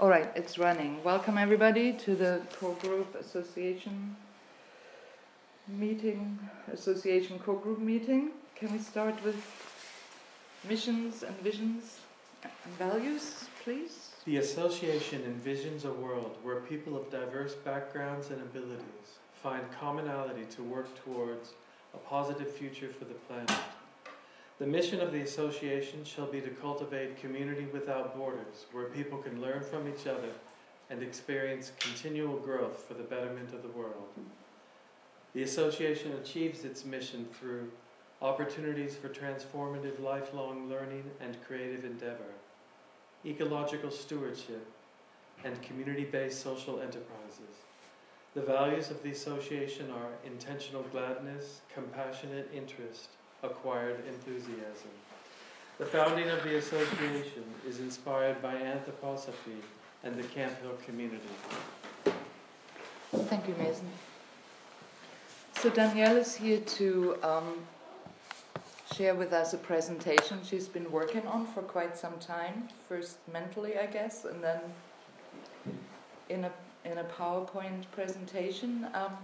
All right, it's running. Welcome everybody to the core group association meeting, association core group meeting. Can we start with missions and visions and values, please? The association envisions a world where people of diverse backgrounds and abilities find commonality to work towards a positive future for the planet. The mission of the association shall be to cultivate community without borders, where people can learn from each other and experience continual growth for the betterment of the world. The association achieves its mission through opportunities for transformative lifelong learning and creative endeavor, ecological stewardship, and community based social enterprises. The values of the association are intentional gladness, compassionate interest, acquired enthusiasm. The founding of the association is inspired by anthroposophy and the Camphill community. Thank you, Mason. So Danielle is here to um, share with us a presentation she's been working on for quite some time. First mentally, I guess, and then in a in a PowerPoint presentation. Um,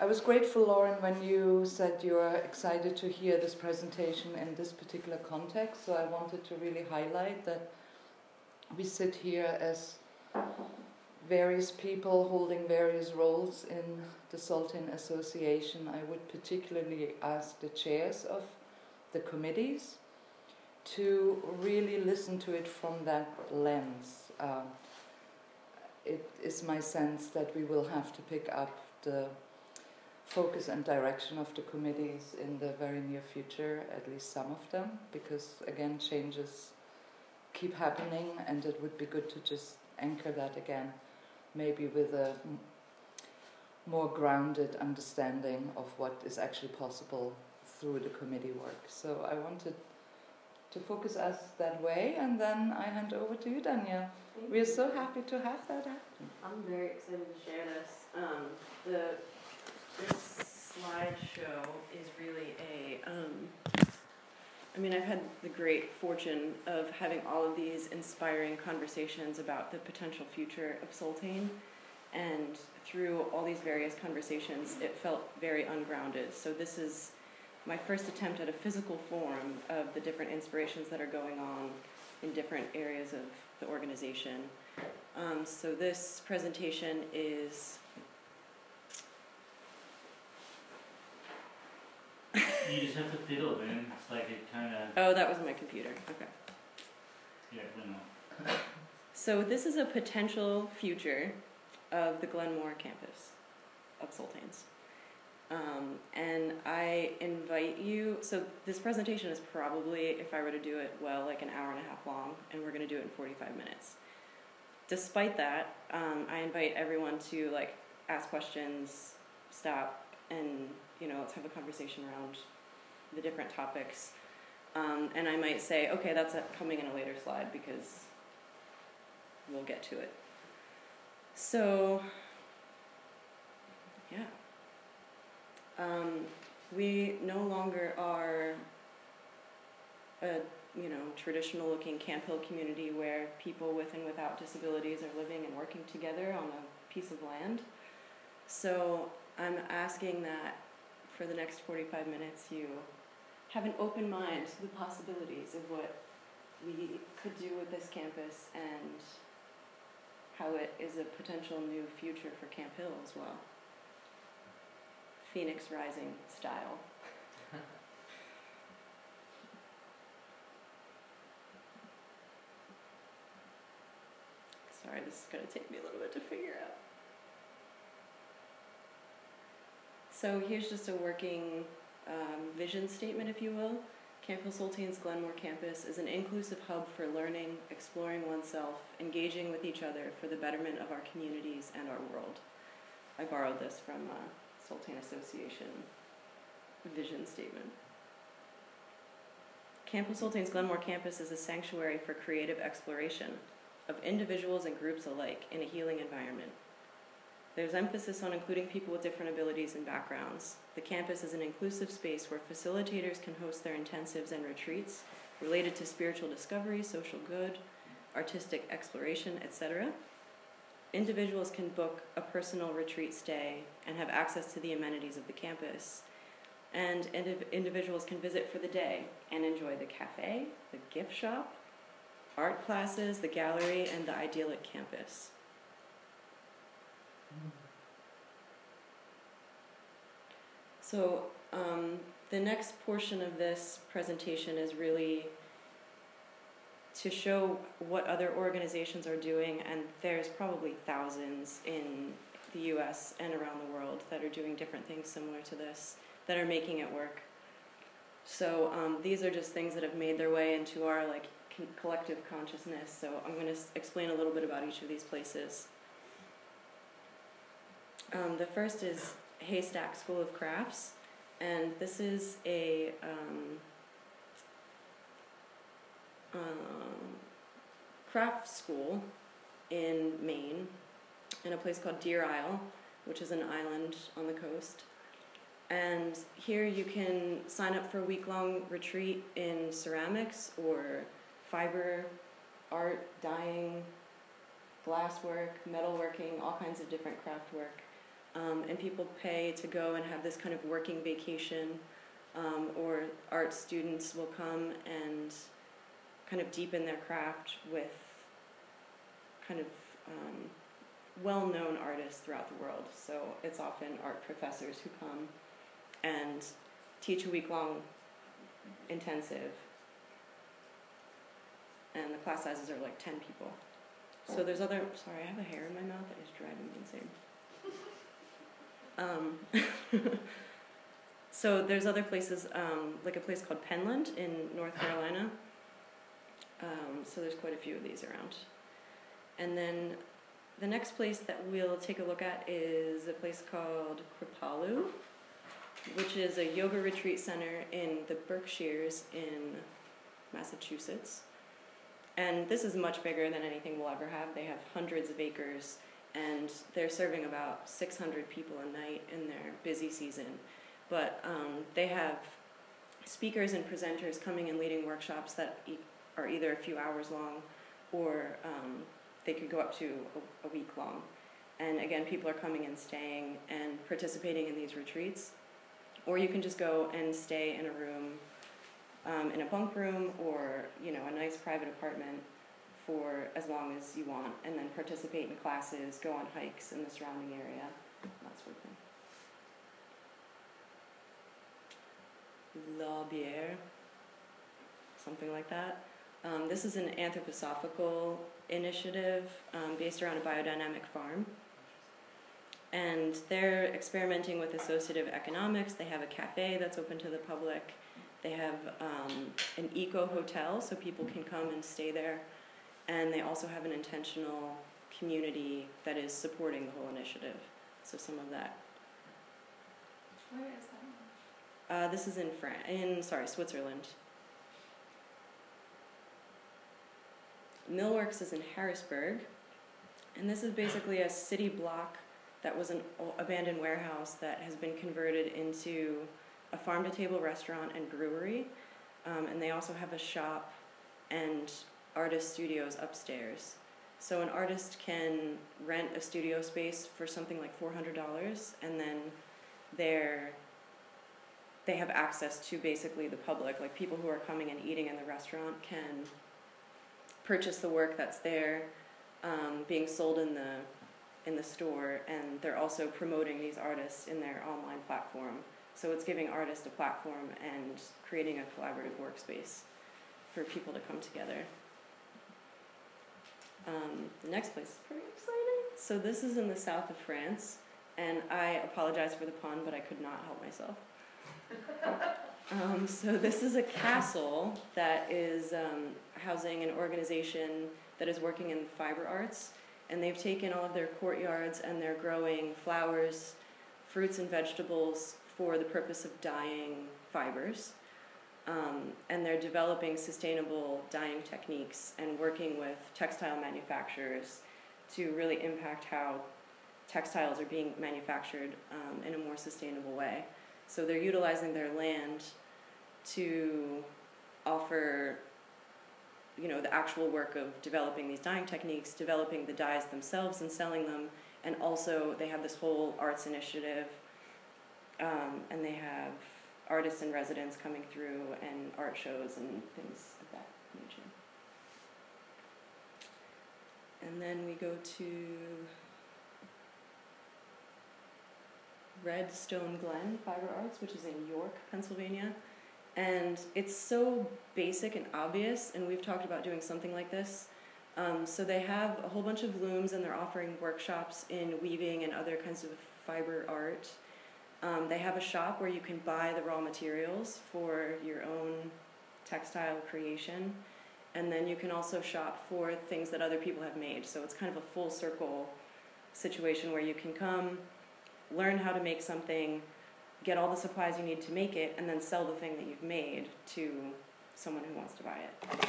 I was grateful, Lauren, when you said you were excited to hear this presentation in this particular context. So I wanted to really highlight that we sit here as various people holding various roles in the Soltane Association. I would particularly ask the chairs of the committees to really listen to it from that lens. Uh, it is my sense that we will have to pick up the focus and direction of the committees in the very near future, at least some of them, because again, changes keep happening, and it would be good to just anchor that again, maybe with a more grounded understanding of what is actually possible through the committee work. So I wanted to focus us that way, and then I hand over to you, Danielle. We're so happy to have that happen. I'm very excited to share this. Um, the this slideshow is really a. Um, I mean, I've had the great fortune of having all of these inspiring conversations about the potential future of Soltane, and through all these various conversations, it felt very ungrounded. So this is my first attempt at a physical form of the different inspirations that are going on in different areas of the organization. Um, so this presentation is. You just have to fiddle, man. It's like it kind of. Oh, that was my computer. Okay. Yeah, I know. So this is a potential future of the Glenmoore campus of Soltane's. Um, and I invite you. So this presentation is probably, if I were to do it well, like an hour and a half long, and we're going to do it in 45 minutes. Despite that, um, I invite everyone to like ask questions, stop, and you know, let's have a conversation around the different topics. Um, and I might say, okay, that's coming in a later slide because we'll get to it. So, yeah. Um, we no longer are a you know traditional looking Camphill community where people with and without disabilities are living and working together on a piece of land. So I'm asking that for the next 45 minutes you have an open mind to the possibilities of what we could do with this campus and how it is a potential new future for Camphill as well. Phoenix Rising style. Sorry, this is going to take me a little bit to figure out. So here's just a working um, vision statement, if you will. Camp Hill Soltane's Glenmoore campus is an inclusive hub for learning, exploring oneself, engaging with each other for the betterment of our communities and our world. I borrowed this from uh, Soltane Association vision statement. Camp Hill Soltane's Glenmoore campus is a sanctuary for creative exploration of individuals and groups alike in a healing environment. There's emphasis on including people with different abilities and backgrounds. The campus is an inclusive space where facilitators can host their intensives and retreats, related to spiritual discovery, social good, artistic exploration, etc. Individuals can book a personal retreat stay and have access to the amenities of the campus. And indiv- individuals can visit for the day and enjoy the cafe, the gift shop, art classes, the gallery, and the idyllic campus. So, um, the next portion of this presentation is really to show what other organizations are doing, and there's probably thousands in the US and around the world that are doing different things similar to this, that are making it work. So um, these are just things that have made their way into our like collective consciousness. So I'm going to explain a little bit about each of these places. Um, the first is Haystack School of Crafts, and this is a um, um, craft school in Maine, in a place called Deer Isle, which is an island on the coast. And here you can sign up for a week long retreat in ceramics or fiber, art, dyeing, glasswork, metalworking, all kinds of different craft work. Um, and people pay to go and have this kind of working vacation, um, or art students will come and kind of deepen their craft with kind of um, well known artists throughout the world. So it's often art professors who come and teach a week long intensive. And the class sizes are like 10 people. So there's other, sorry, I have a hair in my mouth that is driving me insane. Um, so there's other places, um, like a place called Penland in North Carolina. Um, so there's quite a few of these around. And then the next place that we'll take a look at is a place called Kripalu, which is a yoga retreat center in the Berkshires in Massachusetts. And this is much bigger than anything we'll ever have. They have hundreds of acres and they're serving about 600 people a night in their busy season. But um, they have speakers and presenters coming and leading workshops that are either a few hours long or um, they could go up to a, a week long. And again, people are coming and staying and participating in these retreats. Or you can just go and stay in a room, um, in a bunk room or you know a nice private apartment for as long as you want, and then participate in classes, go on hikes in the surrounding area, that sort of thing. La Bière, something like that. Um, this is an anthroposophical initiative um, based around a biodynamic farm. And they're experimenting with associative economics. They have a cafe that's open to the public. They have um, an eco hotel so people can come and stay there. And they also have an intentional community that is supporting the whole initiative. So some of that. Where is that? Uh, this is in France, in sorry, Switzerland. Millworks is in Harrisburg, and this is basically a city block that was an abandoned warehouse that has been converted into a farm to table restaurant and brewery. Um, and they also have a shop and artist studios upstairs. So an artist can rent a studio space for something like four hundred dollars, and then they're they have access to basically the public, like people who are coming and eating in the restaurant can purchase the work that's there, um, being sold in the in the store, and they're also promoting these artists in their online platform. So it's giving artists a platform and creating a collaborative workspace for people to come together. Um, the next place is pretty exciting. So this is in the south of France, and I apologize for the pun, but I could not help myself. Um, so this is a castle that is um, housing an organization that is working in fiber arts, and they've taken all of their courtyards and they're growing flowers, fruits, and vegetables for the purpose of dyeing fibers. Um, and they're developing sustainable dyeing techniques and working with textile manufacturers to really impact how textiles are being manufactured um, in a more sustainable way. So they're utilizing their land to offer you know, the actual work of developing these dyeing techniques, developing the dyes themselves and selling them, and also they have this whole arts initiative, um, and they have artists in residence coming through and art shows and things of that nature. And then we go to Redstone Glen Fiber Arts, which is in York, Pennsylvania. And it's so basic and obvious, and we've talked about doing something like this. Um, so they have a whole bunch of looms, and they're offering workshops in weaving and other kinds of fiber art. Um, they have a shop where you can buy the raw materials for your own textile creation, and then you can also shop for things that other people have made. So it's kind of a full circle situation where you can come, learn how to make something, get all the supplies you need to make it, and then sell the thing that you've made to someone who wants to buy it.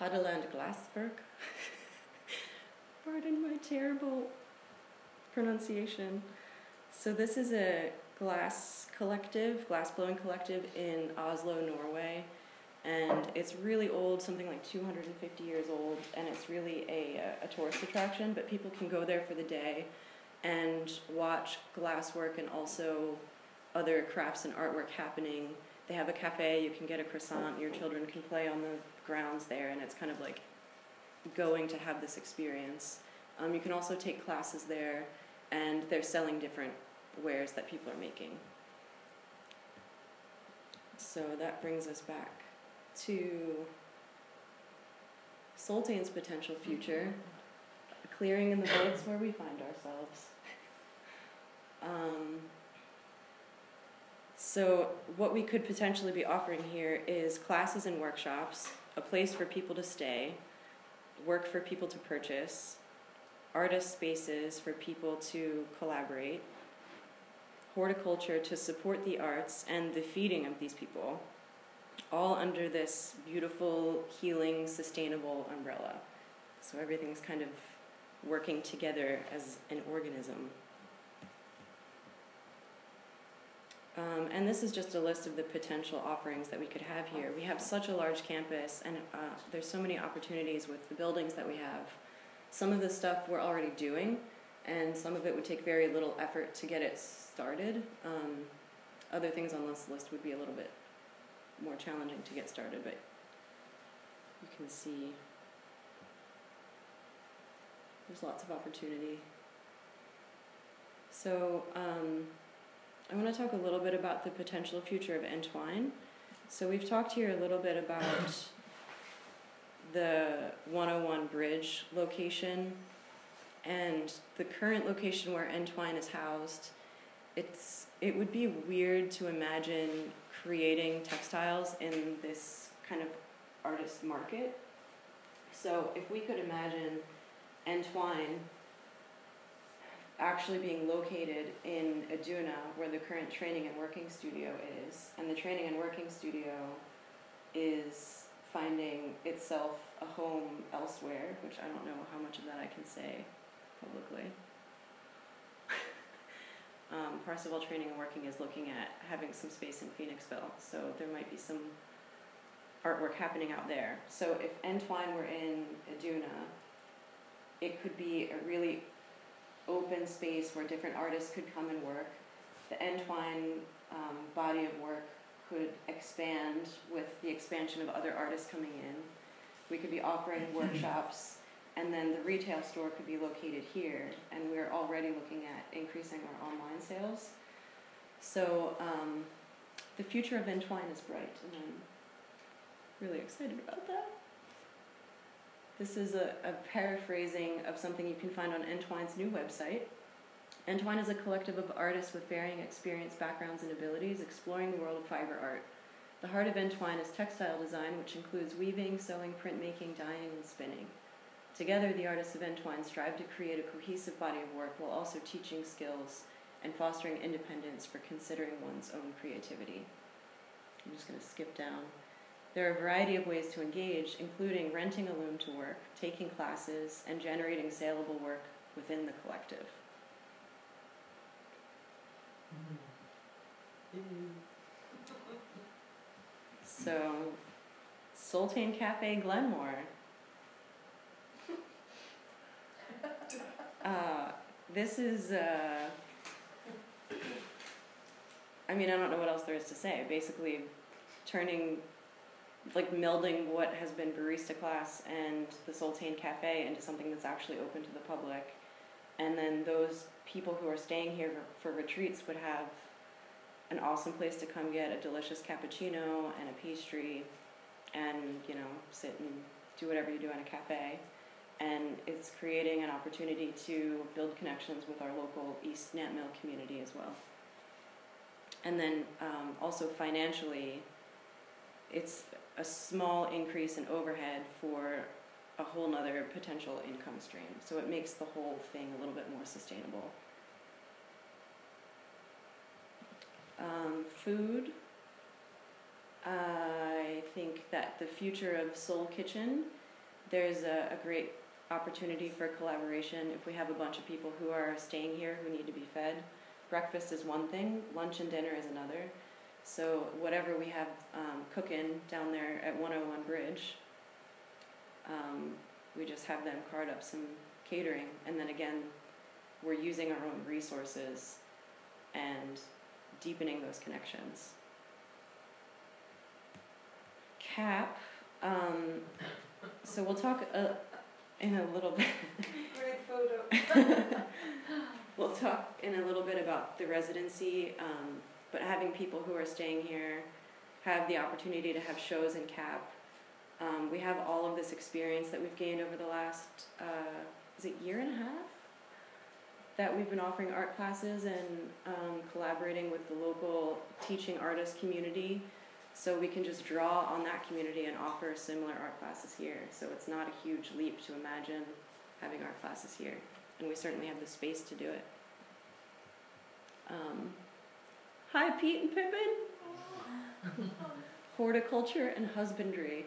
Hadeland Glassverk. Pardon my terrible pronunciation. So this is a glass collective, glass blowing collective in Oslo, Norway and it's really old, something like 250 years old, and it's really a, uh, a tourist attraction. But people can go there for the day and watch glasswork and also other crafts and artwork happening. They have a cafe, you can get a croissant, your children can play on the grounds there, and it's kind of like going to have this experience. Um, you can also take classes there, and they're selling different wares that people are making. So that brings us back to Soltane's potential future, clearing in the woods where we find ourselves. Um, so, what we could potentially be offering here is classes and workshops, a place for people to stay, work for people to purchase, artist spaces for people to collaborate, horticulture to support the arts and the feeding of these people all under this beautiful, healing, sustainable umbrella. So everything's kind of working together as an organism. Um, and this is just a list of the potential offerings that we could have here. We have such a large campus, and uh, there's so many opportunities with the buildings that we have. Some of the stuff we're already doing, and some of it would take very little effort to get it started. Um, other things on this list would be a little bit more challenging to get started, but you can see there's lots of opportunity. So um, I want to talk a little bit about the potential future of Entwine. So we've talked here a little bit about the 101 Bridge location and the current location where Entwine is housed. It's it would be weird to imagine creating textiles in this kind of artist market. So if we could imagine Entwine actually being located in Iduna, where the current training and working studio is, and the training and working studio is finding itself a home elsewhere, which I don't know how much of that I can say publicly. Um, Parsifal Training and Working is looking at having some space in Phoenixville, so there might be some artwork happening out there. So if Entwine were in Iduna, it could be a really open space where different artists could come and work. The Entwine um, body of work could expand with the expansion of other artists coming in. We could be offering workshops and then the retail store could be located here, and we're already looking at increasing our online sales. So um, the future of Entwine is bright, and I'm really excited about that. This is a, a paraphrasing of something you can find on Entwine's new website. Entwine is a collective of artists with varying experience, backgrounds, and abilities exploring the world of fiber art. The heart of Entwine is textile design, which includes weaving, sewing, printmaking, dyeing, and spinning. Together, the artists of Entwine strive to create a cohesive body of work while also teaching skills and fostering independence for considering one's own creativity. I'm just going to skip down. There are a variety of ways to engage, including renting a loom to work, taking classes, and generating saleable work within the collective. So, Soltane Cafe Glenmoore. Uh, this is, uh, I mean, I don't know what else there is to say. Basically, turning, like, melding what has been barista class and the Soltane Cafe into something that's actually open to the public. And then those people who are staying here for, retreats would have an awesome place to come get a delicious cappuccino and a pastry and, you know, sit and do whatever you do in a cafe. And it's creating an opportunity to build connections with our local East Nantmeal community as well. And then um, also financially, it's a small increase in overhead for a whole nother potential income stream. So it makes the whole thing a little bit more sustainable. Um, food. I think that the future of Soul Kitchen, there's a, a great opportunity for collaboration if we have a bunch of people who are staying here who need to be fed. Breakfast is one thing, lunch and dinner is another. So, whatever we have um, cooking down there at 101 Bridge, um, we just have them card up some catering, and then again, we're using our own resources and deepening those connections. CAP, um, so we'll talk uh, in a little bit. Great photo. we'll talk in a little bit about the residency, um, but having people who are staying here have the opportunity to have shows in CAP. Um, we have all of this experience that we've gained over the last, uh, is it year and a half? That we've been offering art classes and um, collaborating with the local teaching artist community. So we can just draw on that community and offer similar art classes here. So it's not a huge leap to imagine having art classes here. And we certainly have the space to do it. Um, hi, Pete and Pippin. Horticulture and husbandry.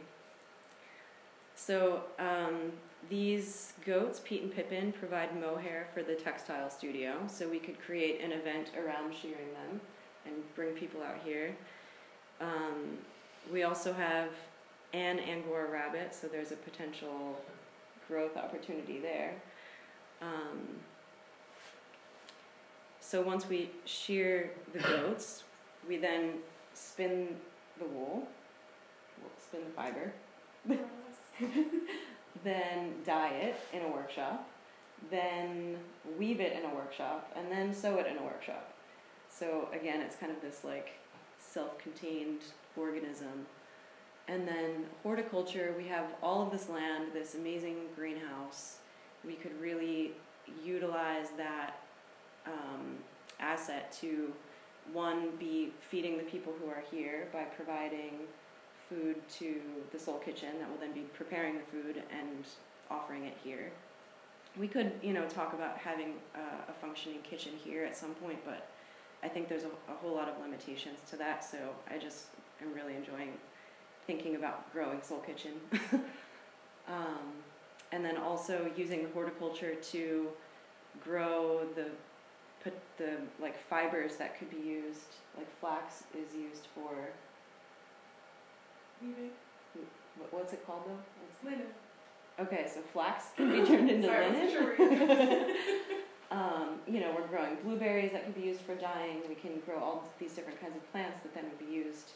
So um, these goats, Pete and Pippin, provide mohair for the textile studio. So we could create an event around shearing them and bring people out here. Um, we also have an Angora rabbit, so there's a potential growth opportunity there. Um, so once we shear the goats, we then spin the wool, spin the fiber, then dye it in a workshop, then weave it in a workshop, and then sew it in a workshop. So again, it's kind of this like self-contained organism. And then horticulture, we have all of this land, this amazing greenhouse. We could really utilize that um, asset to one be feeding the people who are here by providing food to the Soul Kitchen that will then be preparing the food and offering it here. We could, you know, talk about having a functioning kitchen here at some point, but I think there's a, a whole lot of limitations to that. So I just am really enjoying thinking about growing Soul Kitchen. um, and then also using horticulture to grow the put the like fibers that could be used like flax is used for Weaving. what, what's it called though? Linen. okay so flax can be turned into Sorry, linen. um, you know we're growing blueberries that can be used for dyeing. We can grow all these different kinds of plants that then would be used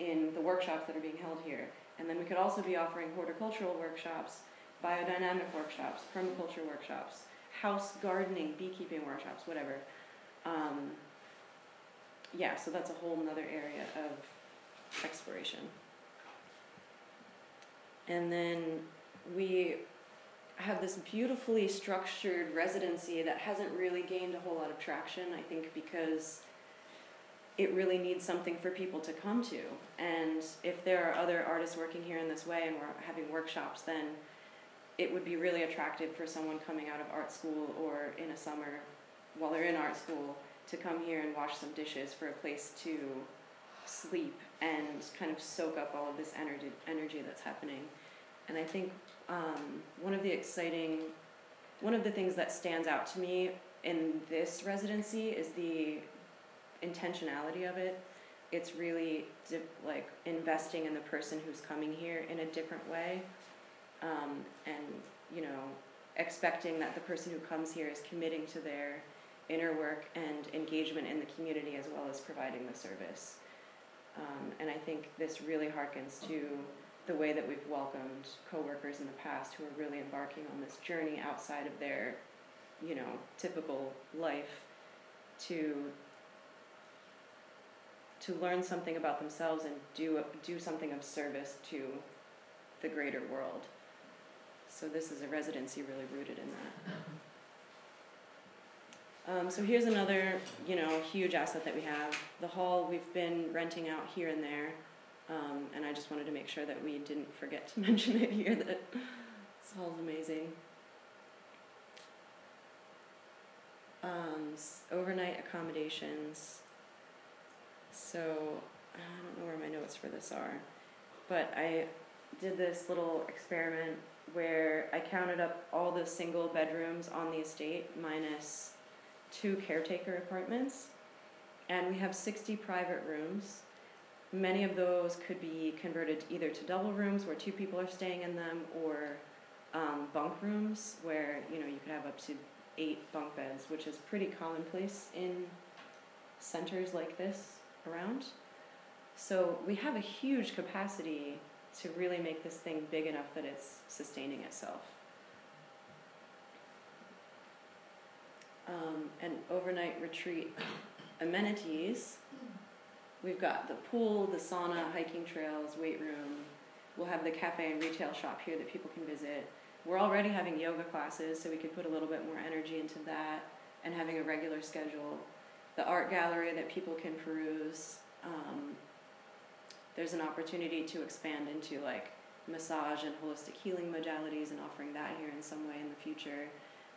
in the workshops that are being held here. And then we could also be offering horticultural workshops biodynamic workshops permaculture workshops house gardening beekeeping workshops whatever um, yeah so that's a whole nother area of exploration and then we have this beautifully structured residency that hasn't really gained a whole lot of traction, I think, because it really needs something for people to come to. And if there are other artists working here in this way and we're having workshops, then it would be really attractive for someone coming out of art school or in a summer while they're in art school to come here and wash some dishes for a place to sleep and kind of soak up all of this energy energy that's happening. And I think um, one of the exciting, one of the things that stands out to me in this residency is the intentionality of it. it's really like investing in the person who's coming here in a different way, um, and you know, expecting that the person who comes here is committing to their inner work and engagement in the community as well as providing the service. Um, and I think this really harkens to the way that we've welcomed coworkers in the past who are really embarking on this journey outside of their, you know, typical life to to learn something about themselves and do do something of service to the greater world. So this is a residency really rooted in that. Um, so here's another, you know, huge asset that we have. The hall we've been renting out here and there, um, and I just wanted to make sure that we didn't forget to mention it here. That this hall's amazing. Um, overnight accommodations. So I don't know where my notes for this are, but I did this little experiment where I counted up all the single bedrooms on the estate minus two caretaker apartments, and we have 60 private rooms. Many of those could be converted either to double rooms where two people are staying in them, or um, bunk rooms where you know you could have up to eight bunk beds, which is pretty commonplace in centers like this around. So we have a huge capacity to really make this thing big enough that it's sustaining itself. Um, and overnight retreat amenities. We've got the pool, the sauna, hiking trails, weight room. We'll have the cafe and retail shop here that people can visit. We're already having yoga classes, so we could put a little bit more energy into that and having a regular schedule. The art gallery that people can peruse. Um, there's an opportunity to expand into like massage and holistic healing modalities and offering that here in some way in the future.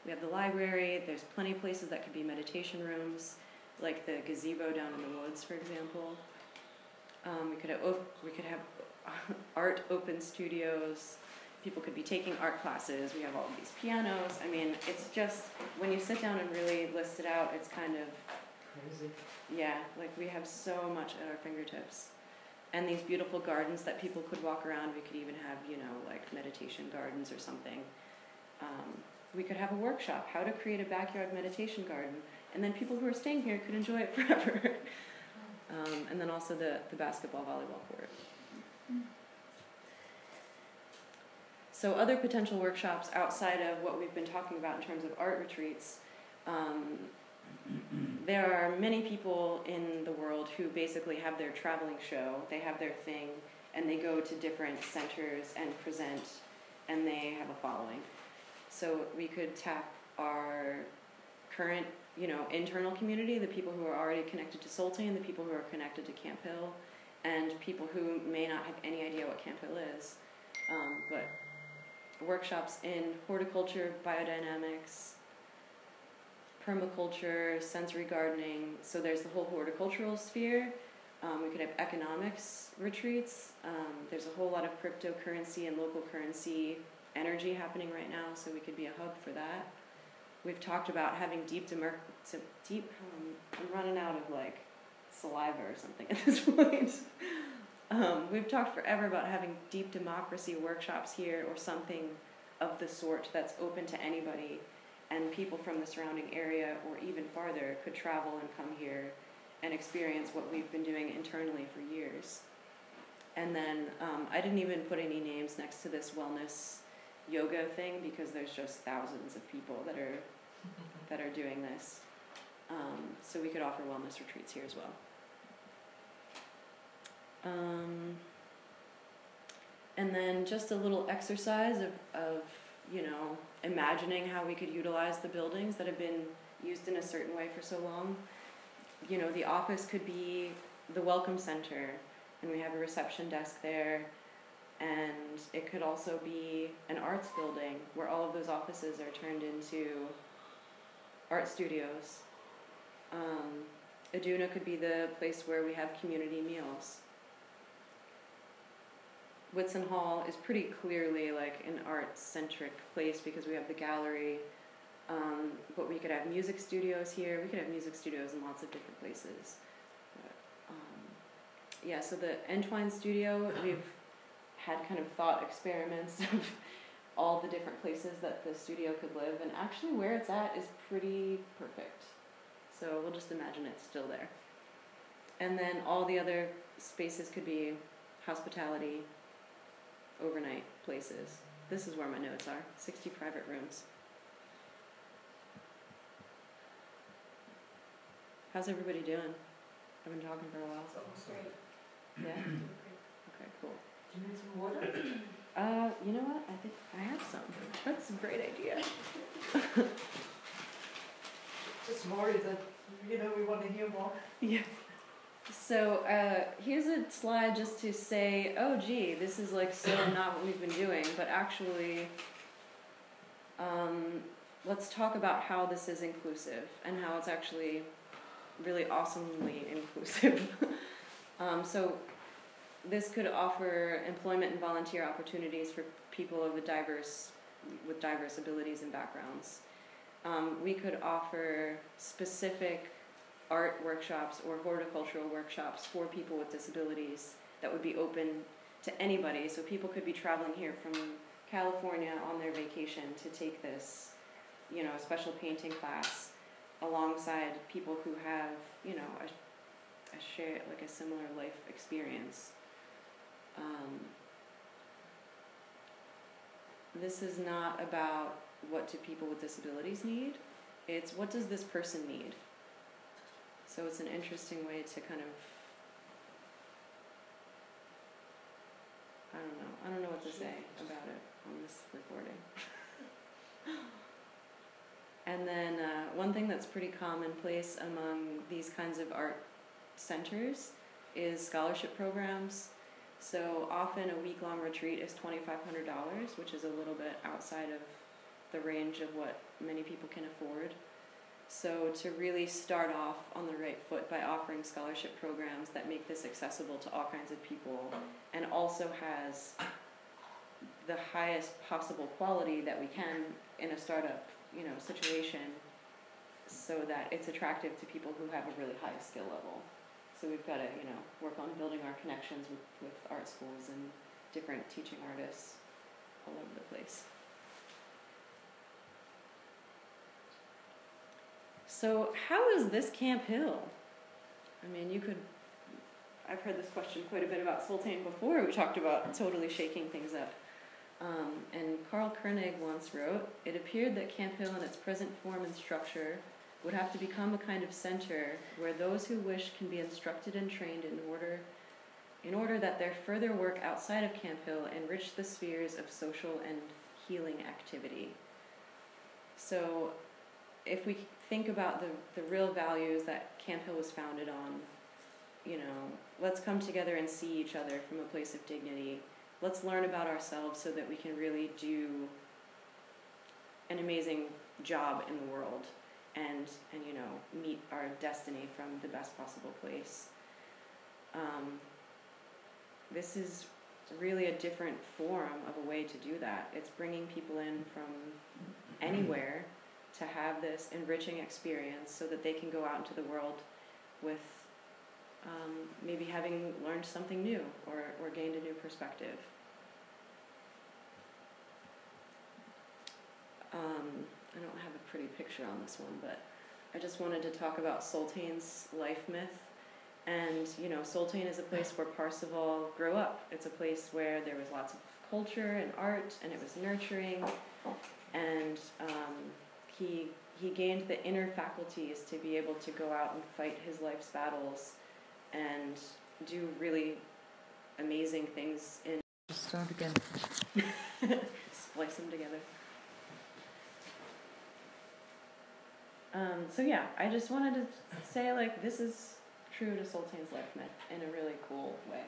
We have the library. There's plenty of places that could be meditation rooms, like the gazebo down in the woods, for example. Um, we could have op- we could have art open studios. People could be taking art classes. We have all of these pianos. I mean, it's just when you sit down and really list it out, it's kind of Crazy. yeah, like we have so much at our fingertips. And these beautiful gardens that people could walk around. We could even have, you know, like meditation gardens or something. Um, we could have a workshop how to create a backyard meditation garden. And then people who are staying here could enjoy it forever. um, and then also the, the basketball volleyball court. So, other potential workshops outside of what we've been talking about in terms of art retreats. Um, there are many people in the world who basically have their traveling show, they have their thing, and they go to different centers and present, and they have a following. So we could tap our current, you know, internal community, the people who are already connected to Soltane, the people who are connected to Camphill, and people who may not have any idea what Camphill is. Um, but workshops in horticulture, biodynamics, permaculture, sensory gardening. So there's the whole horticultural sphere. Um, we could have economics retreats. Um, there's a whole lot of cryptocurrency and local currency energy happening right now, so we could be a hub for that. We've talked about having deep, demer- deep. Um, I'm running out of like saliva or something at this point. um, we've talked forever about having deep democracy workshops here or something of the sort that's open to anybody and people from the surrounding area or even farther could travel and come here and experience what we've been doing internally for years. And then um, I didn't even put any names next to this wellness yoga thing because there's just thousands of people that are that are doing this. Um, so we could offer wellness retreats here as well. Um, and then just a little exercise of, of you know imagining how we could utilize the buildings that have been used in a certain way for so long. You know, the office could be the welcome center, and we have a reception desk there. And it could also be an arts building where all of those offices are turned into art studios. Um, Iduna could be the place where we have community meals. Whitson Hall is pretty clearly like an art centric place because we have the gallery, um, but we could have music studios here. We could have music studios in lots of different places. But, um, yeah, so the Entwine Studio, we've had kind of thought experiments of all the different places that the studio could live, and actually where it's at is pretty perfect. So we'll just imagine it's still there. And then all the other spaces could be hospitality, overnight places. This is where my notes are 60 private rooms. How's everybody doing? I've been talking for a while. Great. Yeah? Okay. Okay, cool. Do you need some water? Uh, you know what? I think I have some. That's a great idea. Just worried that, you know, we want to hear more. Yeah. So uh, here's a slide just to say, oh, gee, this is like so not what we've been doing, but actually, um, let's talk about how this is inclusive and how it's actually really awesomely inclusive. um, so this could offer employment and volunteer opportunities for people of a diverse, with diverse abilities and backgrounds. Um, we could offer specific art workshops or horticultural workshops for people with disabilities that would be open to anybody. So people could be traveling here from California on their vacation to take this, you know, special painting class alongside people who have, you know, a, a share like a similar life experience. Um, this is not about what do people with disabilities need. It's what does this person need. So it's an interesting way to kind of I don't know. I don't know what to say about it on this recording. and then uh, one thing that's pretty commonplace among these kinds of art centers is scholarship programs. So often a week long retreat is $2,500, which is a little bit outside of the range of what many people can afford. So, to really start off on the right foot by offering scholarship programs that make this accessible to all kinds of people and also has the highest possible quality that we can in a startup, you know, situation so that it's attractive to people who have a really high skill level. So we've got to, you know, work on building our connections with, with art schools and different teaching artists all over the place. So, how is this Camphill? I mean, you could. I've heard this question quite a bit about Soltane before. We talked about totally shaking things up. Um, and Karl Koenig once wrote It appeared that Camphill, in its present form and structure, would have to become a kind of center where those who wish can be instructed and trained in order in order that their further work outside of Camphill enrich the spheres of social and healing activity. So if we think about the, the real values that Camphill was founded on, you know, let's come together and see each other from a place of dignity. Let's learn about ourselves so that we can really do an amazing job in the world and and you know meet our destiny from the best possible place. Um, this is really a different form of a way to do that. It's bringing people in from anywhere to have this enriching experience so that they can go out into the world with um, maybe having learned something new or, or gained a new perspective. Um, I don't have a pretty picture on this one, but I just wanted to talk about Soltane's life myth. And, you know, Sultane is a place where Parsifal grew up. It's a place where there was lots of culture and art, and it was nurturing. And um, he he gained the inner faculties to be able to go out and fight his life's battles and do really amazing things in Start again. splice them together. Um, so yeah, I just wanted to say like this is true to Soltane's life myth in a really cool way.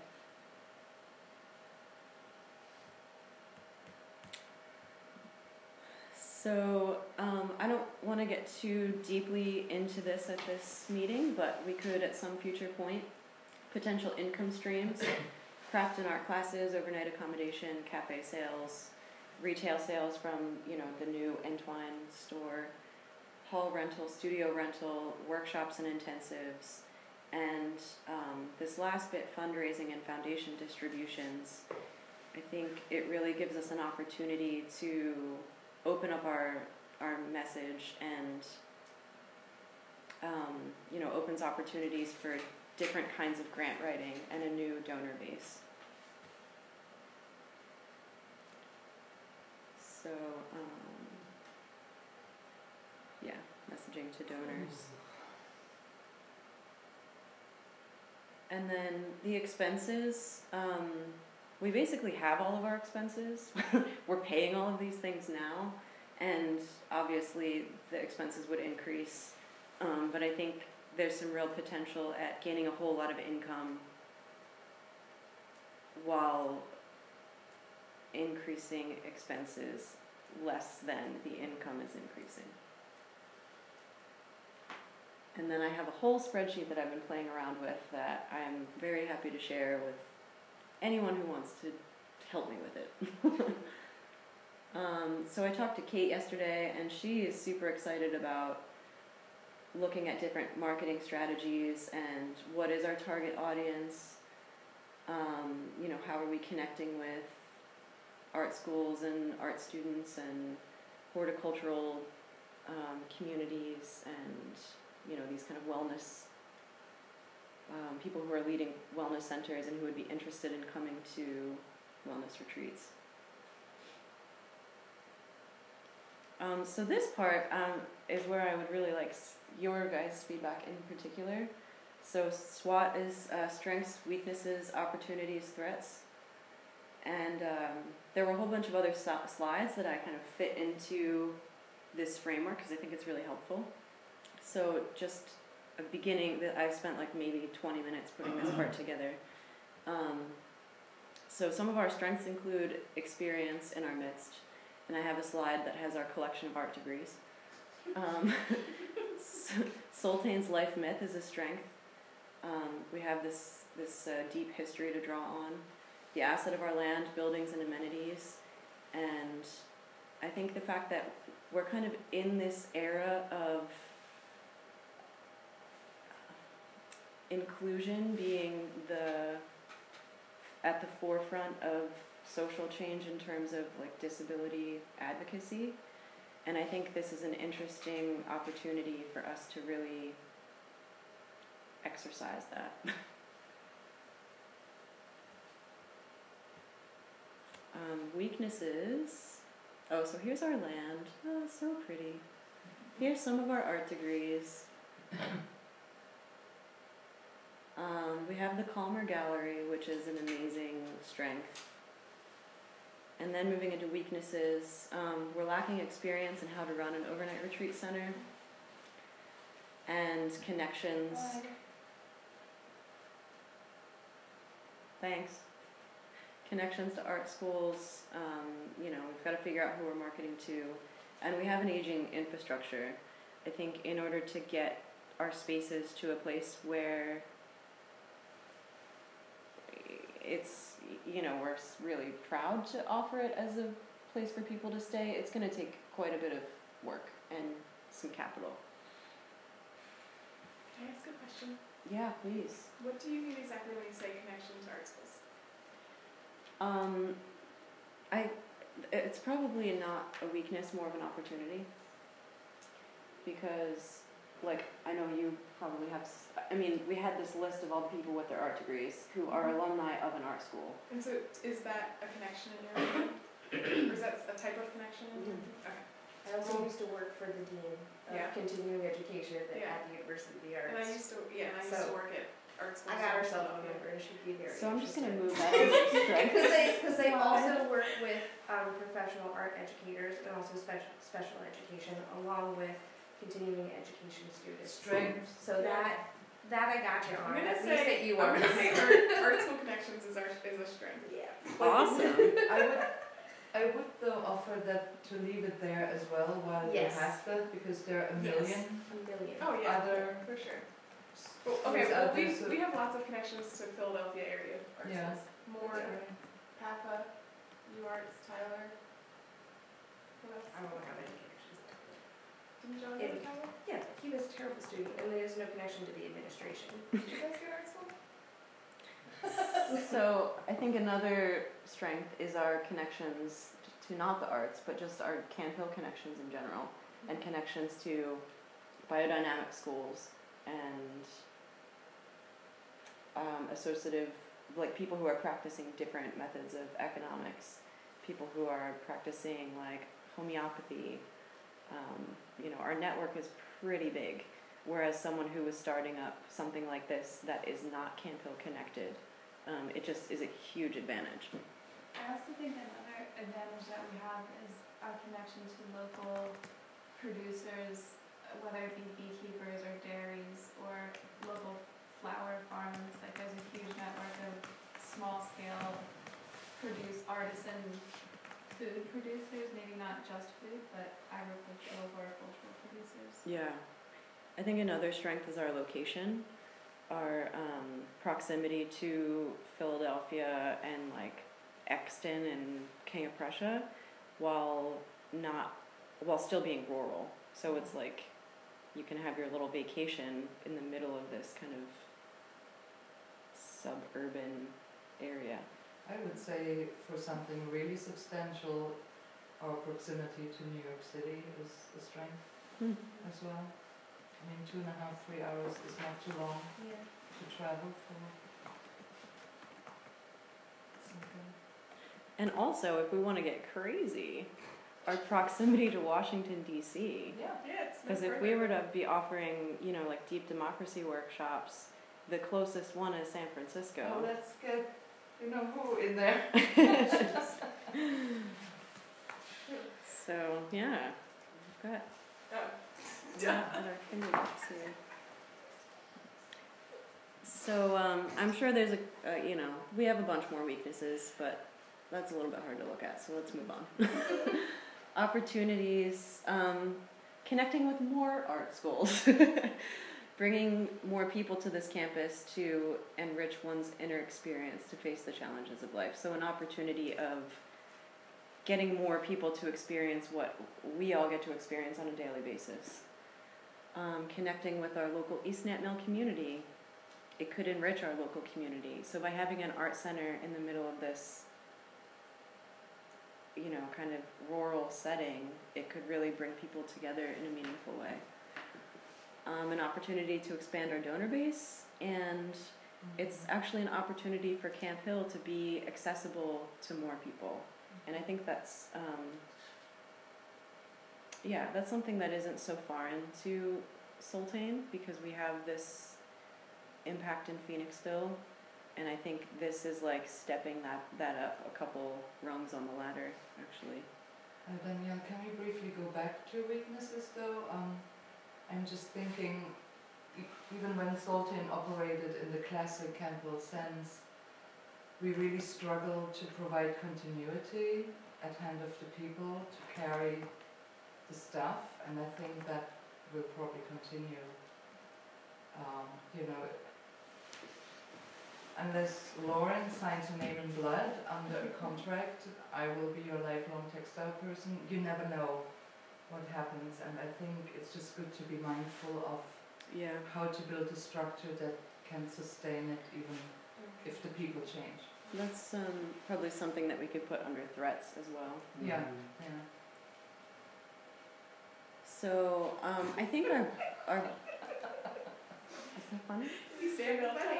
So um, I don't want to get too deeply into this at this meeting, but we could at some future point potential income streams, craft and art classes, overnight accommodation, cafe sales, retail sales from you know the new Entwine store, hall rental, studio rental, workshops and intensives, And um, this last bit, fundraising and foundation distributions, I think it really gives us an opportunity to open up our our message and um, you know opens opportunities for different kinds of grant writing and a new donor base. So um, yeah, messaging to donors. And then the expenses, um, we basically have all of our expenses. We're paying all of these things now, and obviously the expenses would increase. Um, but I think there's some real potential at gaining a whole lot of income while increasing expenses less than the income is increasing. And then I have a whole spreadsheet that I've been playing around with that I'm very happy to share with anyone who wants to help me with it. um, so I talked to Kate yesterday, and she is super excited about looking at different marketing strategies and what is our target audience. Um, you know, how are we connecting with art schools and art students and horticultural um, communities and you know these kind of wellness um, people who are leading wellness centers and who would be interested in coming to wellness retreats. Um, so this part um, is where I would really like your guys' feedback in particular. So SWOT is uh, strengths, weaknesses, opportunities, threats, and um, there were a whole bunch of other slides that I kind of fit into this framework because I think it's really helpful. So just a beginning that I spent like maybe 20 minutes putting this part together. Um, so some of our strengths include experience in our midst, and I have a slide that has our collection of art degrees. Um, life myth is a strength. Um, we have this this uh, deep history to draw on, the asset of our land, buildings, and amenities, and I think the fact that we're kind of in this era of inclusion being the at the forefront of social change in terms of like disability advocacy. And i think this is an interesting opportunity for us to really exercise that. Um, weaknesses. Oh so here's our land. Oh so pretty. Here's some of our art degrees um, we have the Calmer Gallery, which is an amazing strength. And then moving into weaknesses, um, we're lacking experience in how to run an overnight retreat center and connections. Thanks. Connections to art schools. Um, you know, we've got to figure out who we're marketing to. And we have an aging infrastructure. I think in order to get our spaces to a place where it's you know we're really proud to offer it as a place for people to stay. It's going to take quite a bit of work and some capital. Can I ask a question? Yeah, please. What do you mean exactly when you say connection to art schools? Um, I it's probably not a weakness, more of an opportunity. Because, like, I know you probably have I mean, we had this list of all the people with their art degrees who are Mhm. alumni of an art school. And so, is that a connection in your opinion? or is that a type of connection in your opinion? Okay. I also used to work for the dean of Yeah. continuing education at the, Yeah. at the University of the Arts. And I used to, yeah, and I used to So, work at art school. I got our cell phone number, and she'd be very So I'm just gonna interested. move that as a strength. Because they, because they Well, also work with um, professional art educators and also special special education, along with continuing education students. Strength. So that that I got you I'm gonna At least say, that you I'm are. gonna say art, art school connections is our, is a strength. yeah. Awesome. I would, I would though offer that to leave it there as well while Yes. you have that because there are a Yes. million A million. Oh, yeah, other for sure. Well, okay, well, we, we have lots of connections to Philadelphia area art Yeah. schools. Moore, PAFA, U Arts, Tyler. What else? I don't have any connections. Didn't John Yeah. go? Yeah, he was a terrible student, and there's no connection to the administration. Did you guys go to art school? So I think another strength is our connections to not the arts, but just our Camphill connections in general, and connections to biodynamic schools and um, associative, like people who are practicing different methods of economics, people who are practicing like homeopathy. Um, you know, our network is pretty big. Whereas someone who is starting up something like this that is not Hill connected, um, it just is a huge advantage. I also think another advantage that we have is our connection to local producers, whether it be beekeepers or dairies or local flower farms. Like there's a huge network of small scale produce artisan food producers, maybe not just food, but agricultural, horticultural producers. Yeah. I think another strength is our location, our um, proximity to Philadelphia and like Exton and King of Prussia, while not, while still being rural. So it's like you can have your little vacation in the middle of this kind of suburban area. I would say for something really substantial, our proximity to New York City is a strength Hmm. as well. I mean, two and a half, three hours is not too long Yeah. to travel for something. And also, if we want to get crazy, our proximity to Washington, D.C. Yeah. Yeah, Because if we were to be offering, you know, like deep democracy workshops, the closest one is San Oh, Francisco. let's get, you know who in there. so yeah, we've got Oh. at our fingertips here. So um, I'm sure there's a, uh, you know, we have a bunch more weaknesses, but that's a little bit hard to look at. So let's move on. Opportunities, um, connecting with more art schools. bringing more people to this campus to enrich one's inner experience to face the challenges of life. So, an opportunity of getting more people to experience what we all get to experience on a daily basis. Um, connecting with our local East Net community, it could enrich our local community. So, by having an art center in the middle of this, you know, kind of rural setting, it could really bring people together in a meaningful way um, an opportunity to expand our donor base, and it's actually an opportunity for Camphill to be accessible to more people. And I think that's, um, yeah, that's something that isn't so foreign to Soltane because we have this impact in Phoenixville. And I think this is like stepping that, that up a couple rungs on the ladder, actually. Uh, Danielle, can we briefly go back to weaknesses though? Um, I'm just thinking, even when Soltane operated in the classic Camphill sense, we really struggled to provide continuity at hand of the people to carry the stuff, and I think that will probably continue. Um, you know, unless Lauren signs her name in blood under a contract, I will be your lifelong textile person. You never know what happens, and I think it's just good to be mindful of Yeah. how to build a structure that can sustain it even if the people change. That's um, probably something that we could put under threats as well. Yeah, Mhm. yeah. So um, I think our our is that funny? You Samuel Funny.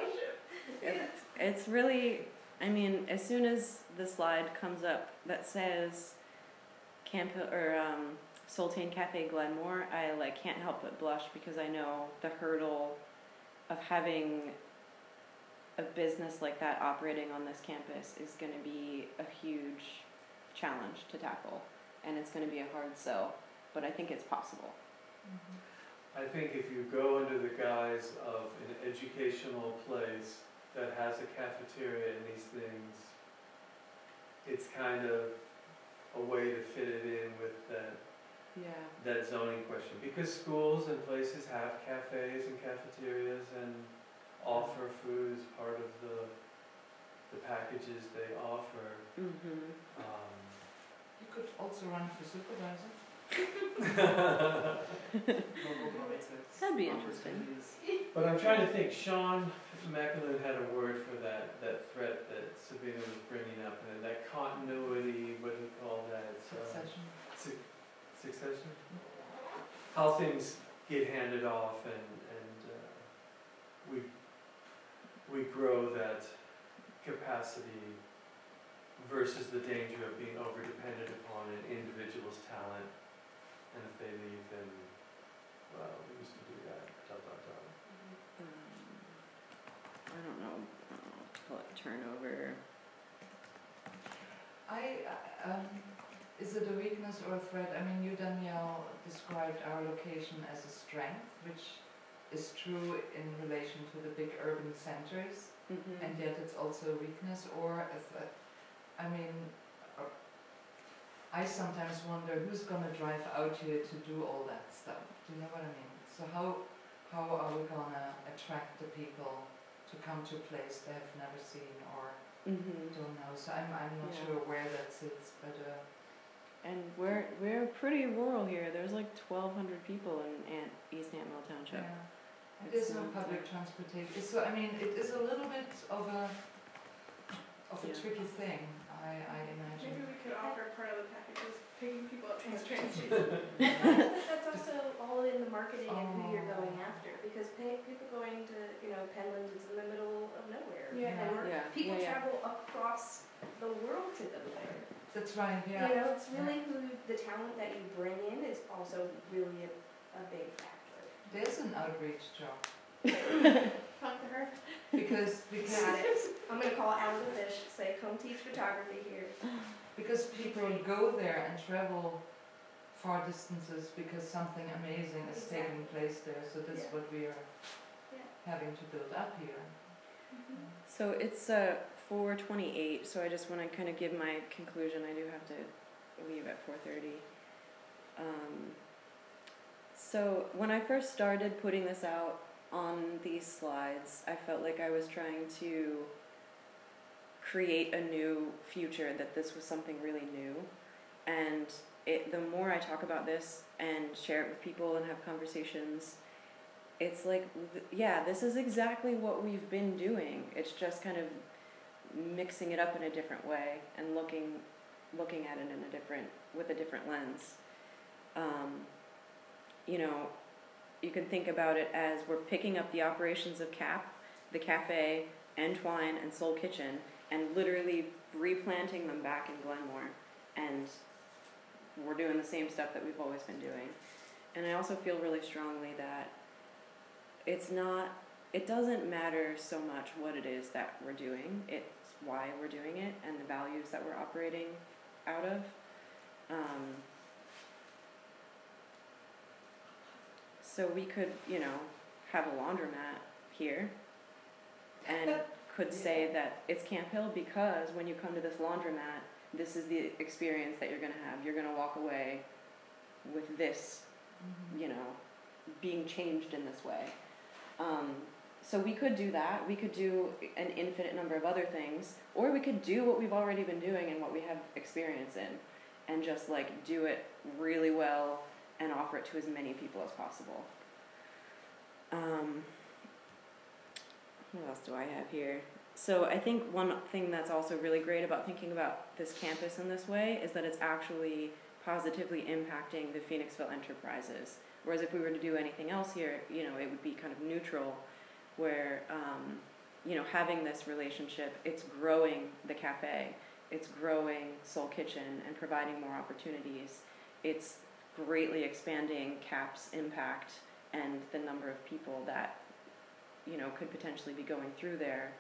It's, it's really I mean as soon as the slide comes up that says Camp or um, Soltane Cafe Glenmoore, I like can't help but blush because I know the hurdle of having a business like that operating on this campus is going to be a huge challenge to tackle, and it's going to be a hard sell. But I think it's possible. I think if you go under the guise of an educational place that has a cafeteria and these things, it's kind of a way to fit it in with that. That zoning question. Because schools and places have cafes and cafeterias and offer food as part of the, the packages they offer. Mm-hmm. Um, You could also run for supervisor. That'd be interesting. But I'm trying to think. Sean McAloon had a word for that that threat that Sabina was bringing up, and that continuity. What do you call that? It's, uh, Succession. How things get handed off and, and uh, we, we grow that capacity versus the danger of being over dependent upon an individual's talent. And if they leave, then, well, we used to do that, dot, dot, dot. Um, I don't know. Uh, call it turnover. I, uh, um, is it a weakness or a threat? I mean, you, Danielle, described our location as a strength, which is true in relation to the big urban centers, Mm-hmm. and yet it's also a weakness or a threat. I mean, I sometimes wonder who's going to drive out here to do all that stuff. Do you know what I mean? So how how are we going to attract the people to come to a place they have never seen or mm-hmm. don't know? So I'm I'm not Yeah. sure where that sits, but. Uh, And we're we're pretty rural here. There's like 1,200 people in Ant, East Nantmeal Township. Yeah. There's no public uh, transportation. So I mean, it is a little bit of a of a Yeah. tricky thing. I I imagine. Maybe we could offer part of the package is picking people up from the train station. That's also all in the marketing and who you're going Oh. after, because pay, people going to, you know, Penland is in the middle of nowhere. Yeah. And we're- Yeah, people yeah, yeah. travel across the world to go there. That's right. Yeah. You Yeah. know, it's really who, the talent that you bring in is also really a, a big factor. There's an outreach job Talk to her. because because Got it. I'm gonna call Alan the Fish, say, come teach photography here. because people go there and travel far distances because something amazing is taking place there. So that's Yeah. what we are Yeah. having to build up here. Mm-hmm. So it's uh, 4:28. So I just want to kind of give my conclusion. I do have to leave at 4:30. Um, so when I first started putting this out on these slides, I felt like I was trying to create a new future. That this was something really new, and it. The more I talk about this and share it with people and have conversations, it's like yeah this is exactly what we've been doing it's just kind of mixing it up in a different way and looking looking at it in a different with a different lens. Um, you know you can think about it as we're picking up the operations of cap the cafe entwine and soul kitchen and literally replanting them back in Glenmoore. And we're doing the same stuff that we've always been doing. And i also feel really strongly that it's not it doesn't matter so much what it is that we're doing. It's why we're doing it and the values that we're operating out of. Um, so we could you know have a laundromat here and could say that it's Camphill because when you come to this laundromat this is the experience that you're going to have. You're going to walk away with this you know being changed in this way. Um, so we could do that. We could do an infinite number of other things, or we could do what we've already been doing and what we have experience in, and just like do it really well and offer it to as many people as possible. Um, what else do I have here? So I think one thing that's also really great about thinking about this campus in this way is that it's actually positively impacting the Phoenixville enterprises. Whereas if we were to do anything else here, you know, it would be kind of neutral, where, um, you know, having this relationship, it's growing the cafe, it's growing Soul Kitchen and providing more opportunities. It's greatly expanding CAP's impact and the number of people that, you know, could potentially be going through there,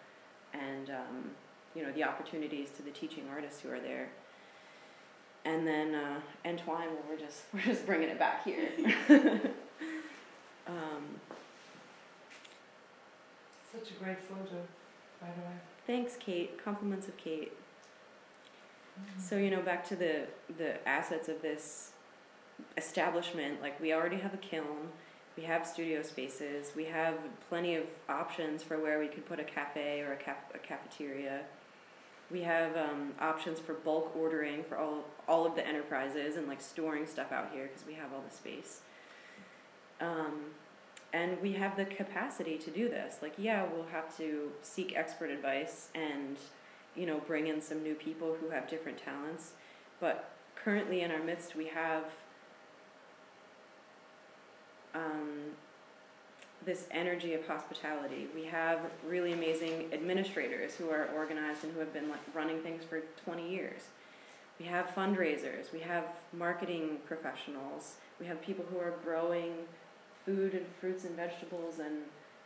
and um, you know, the opportunities to the teaching artists who are there and then uh, Entwine, well, we're just we're just bringing it back here. um, Such a great photo, by the way. thanks, Kate. Compliments of Kate. So you know, back to the the assets of this establishment. Like we already have a kiln, we have studio spaces, we have plenty of options for where we could put a cafe or a, cap- a cafeteria. We have um, options for bulk ordering for all all of the enterprises and like storing stuff out here because we have all the space. Um, and we have the capacity to do this. Like, yeah, we'll have to seek expert advice and you know bring in some new people who have different talents, but currently in our midst we have um, this energy of hospitality. We have really amazing administrators who are organized and who have been like running things for 20 years. We have fundraisers, we have marketing professionals, we have people who are growing food and fruits and vegetables and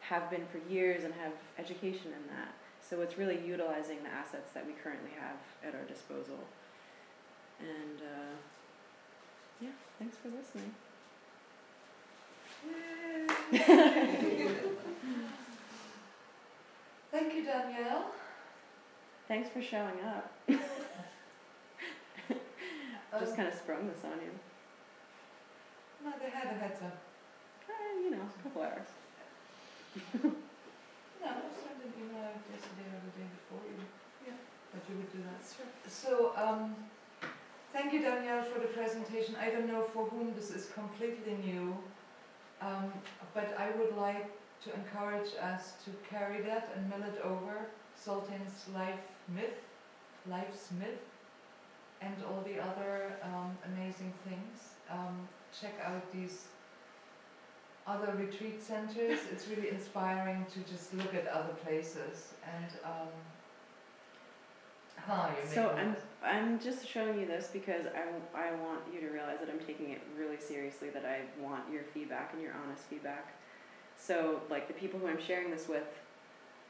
have been for years and have education in that. So it's really utilizing the assets that we currently have at our disposal. And uh, yeah, thanks for listening. Thank you, Danielle. Thanks for showing up. Just Um, kind of sprung this on you. No, they had a heads up. Eh, you know, a couple hours. No, I sent an email yesterday or the day before you. Yeah. But you would do that. That's true. So, um, thank you, Danielle, for the presentation. I don't know for whom this is completely new, um, but I would like to encourage us to carry that and mill it over. Soltane's life myth, life's myth, and all the other um, amazing things. Um, check out these other retreat centers. It's really inspiring to just look at other places and. Um, Huh, you're So I'm. I'm just showing you this because I, I want you to realize that I'm taking it really seriously. That I want your feedback and your honest feedback. So like the people who I'm sharing this with,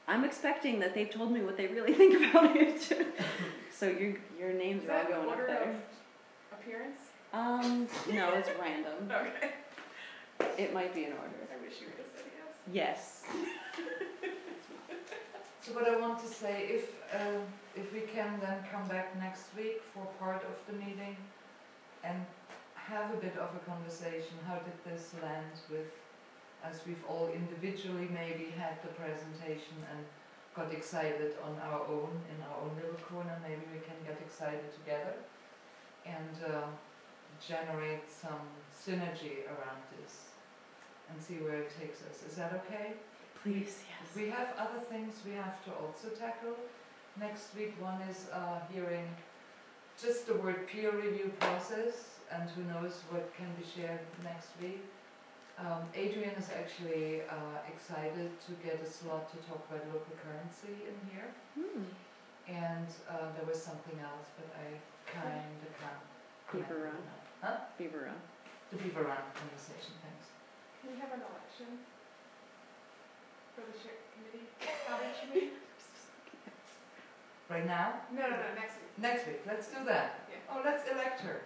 I'm expecting that they've told me what they really think about it. so your your names Is are all that going up order there. of appearance? Um, no, it's random. Okay. It might be in order. I wish you would have said yes. Yes. So what I want to say, if, uh, if we can then come back next week for part of the meeting and have a bit of a conversation, how did this land with, as we've all individually maybe had the presentation and got excited on our own, in our own little corner, maybe we can get excited together and uh, generate some synergy around this and see where it takes us. Is that okay? Please, yes. We have other things we have to also tackle. Next week, one is uh, hearing just the word peer review process, and who knows what can be shared next week. Um, Adrian is actually uh, excited to get a slot to talk about local currency in here, Hmm. and uh, there was something else, but I kind of can't. Beaver Run. Huh? Beaver Run. The Beaver Run conversation, thanks. Can we have an election for the chair committee? Outreach committee? Right now? No, no, no, next week. Next week, let's do that. Yeah. Oh, let's elect her.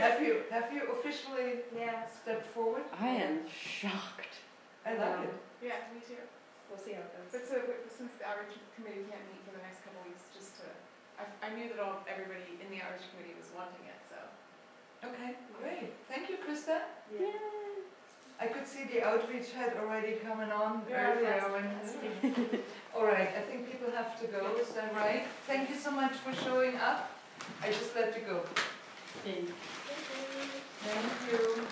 Have you, have you officially Yeah, stepped forward? I am shocked. I like it. Yeah, me too. we'll see how it goes. But so, but since the outreach committee can't meet for the next couple of weeks, just to, I, I knew that all, everybody in the outreach committee was wanting it, so. Okay, great. Thank you, Krista. Yeah. I could see the outreach had already coming on Yeah, earlier when. All right, I think people have to go, is that right? Thank you so much for showing up. I just let you go. Thank you.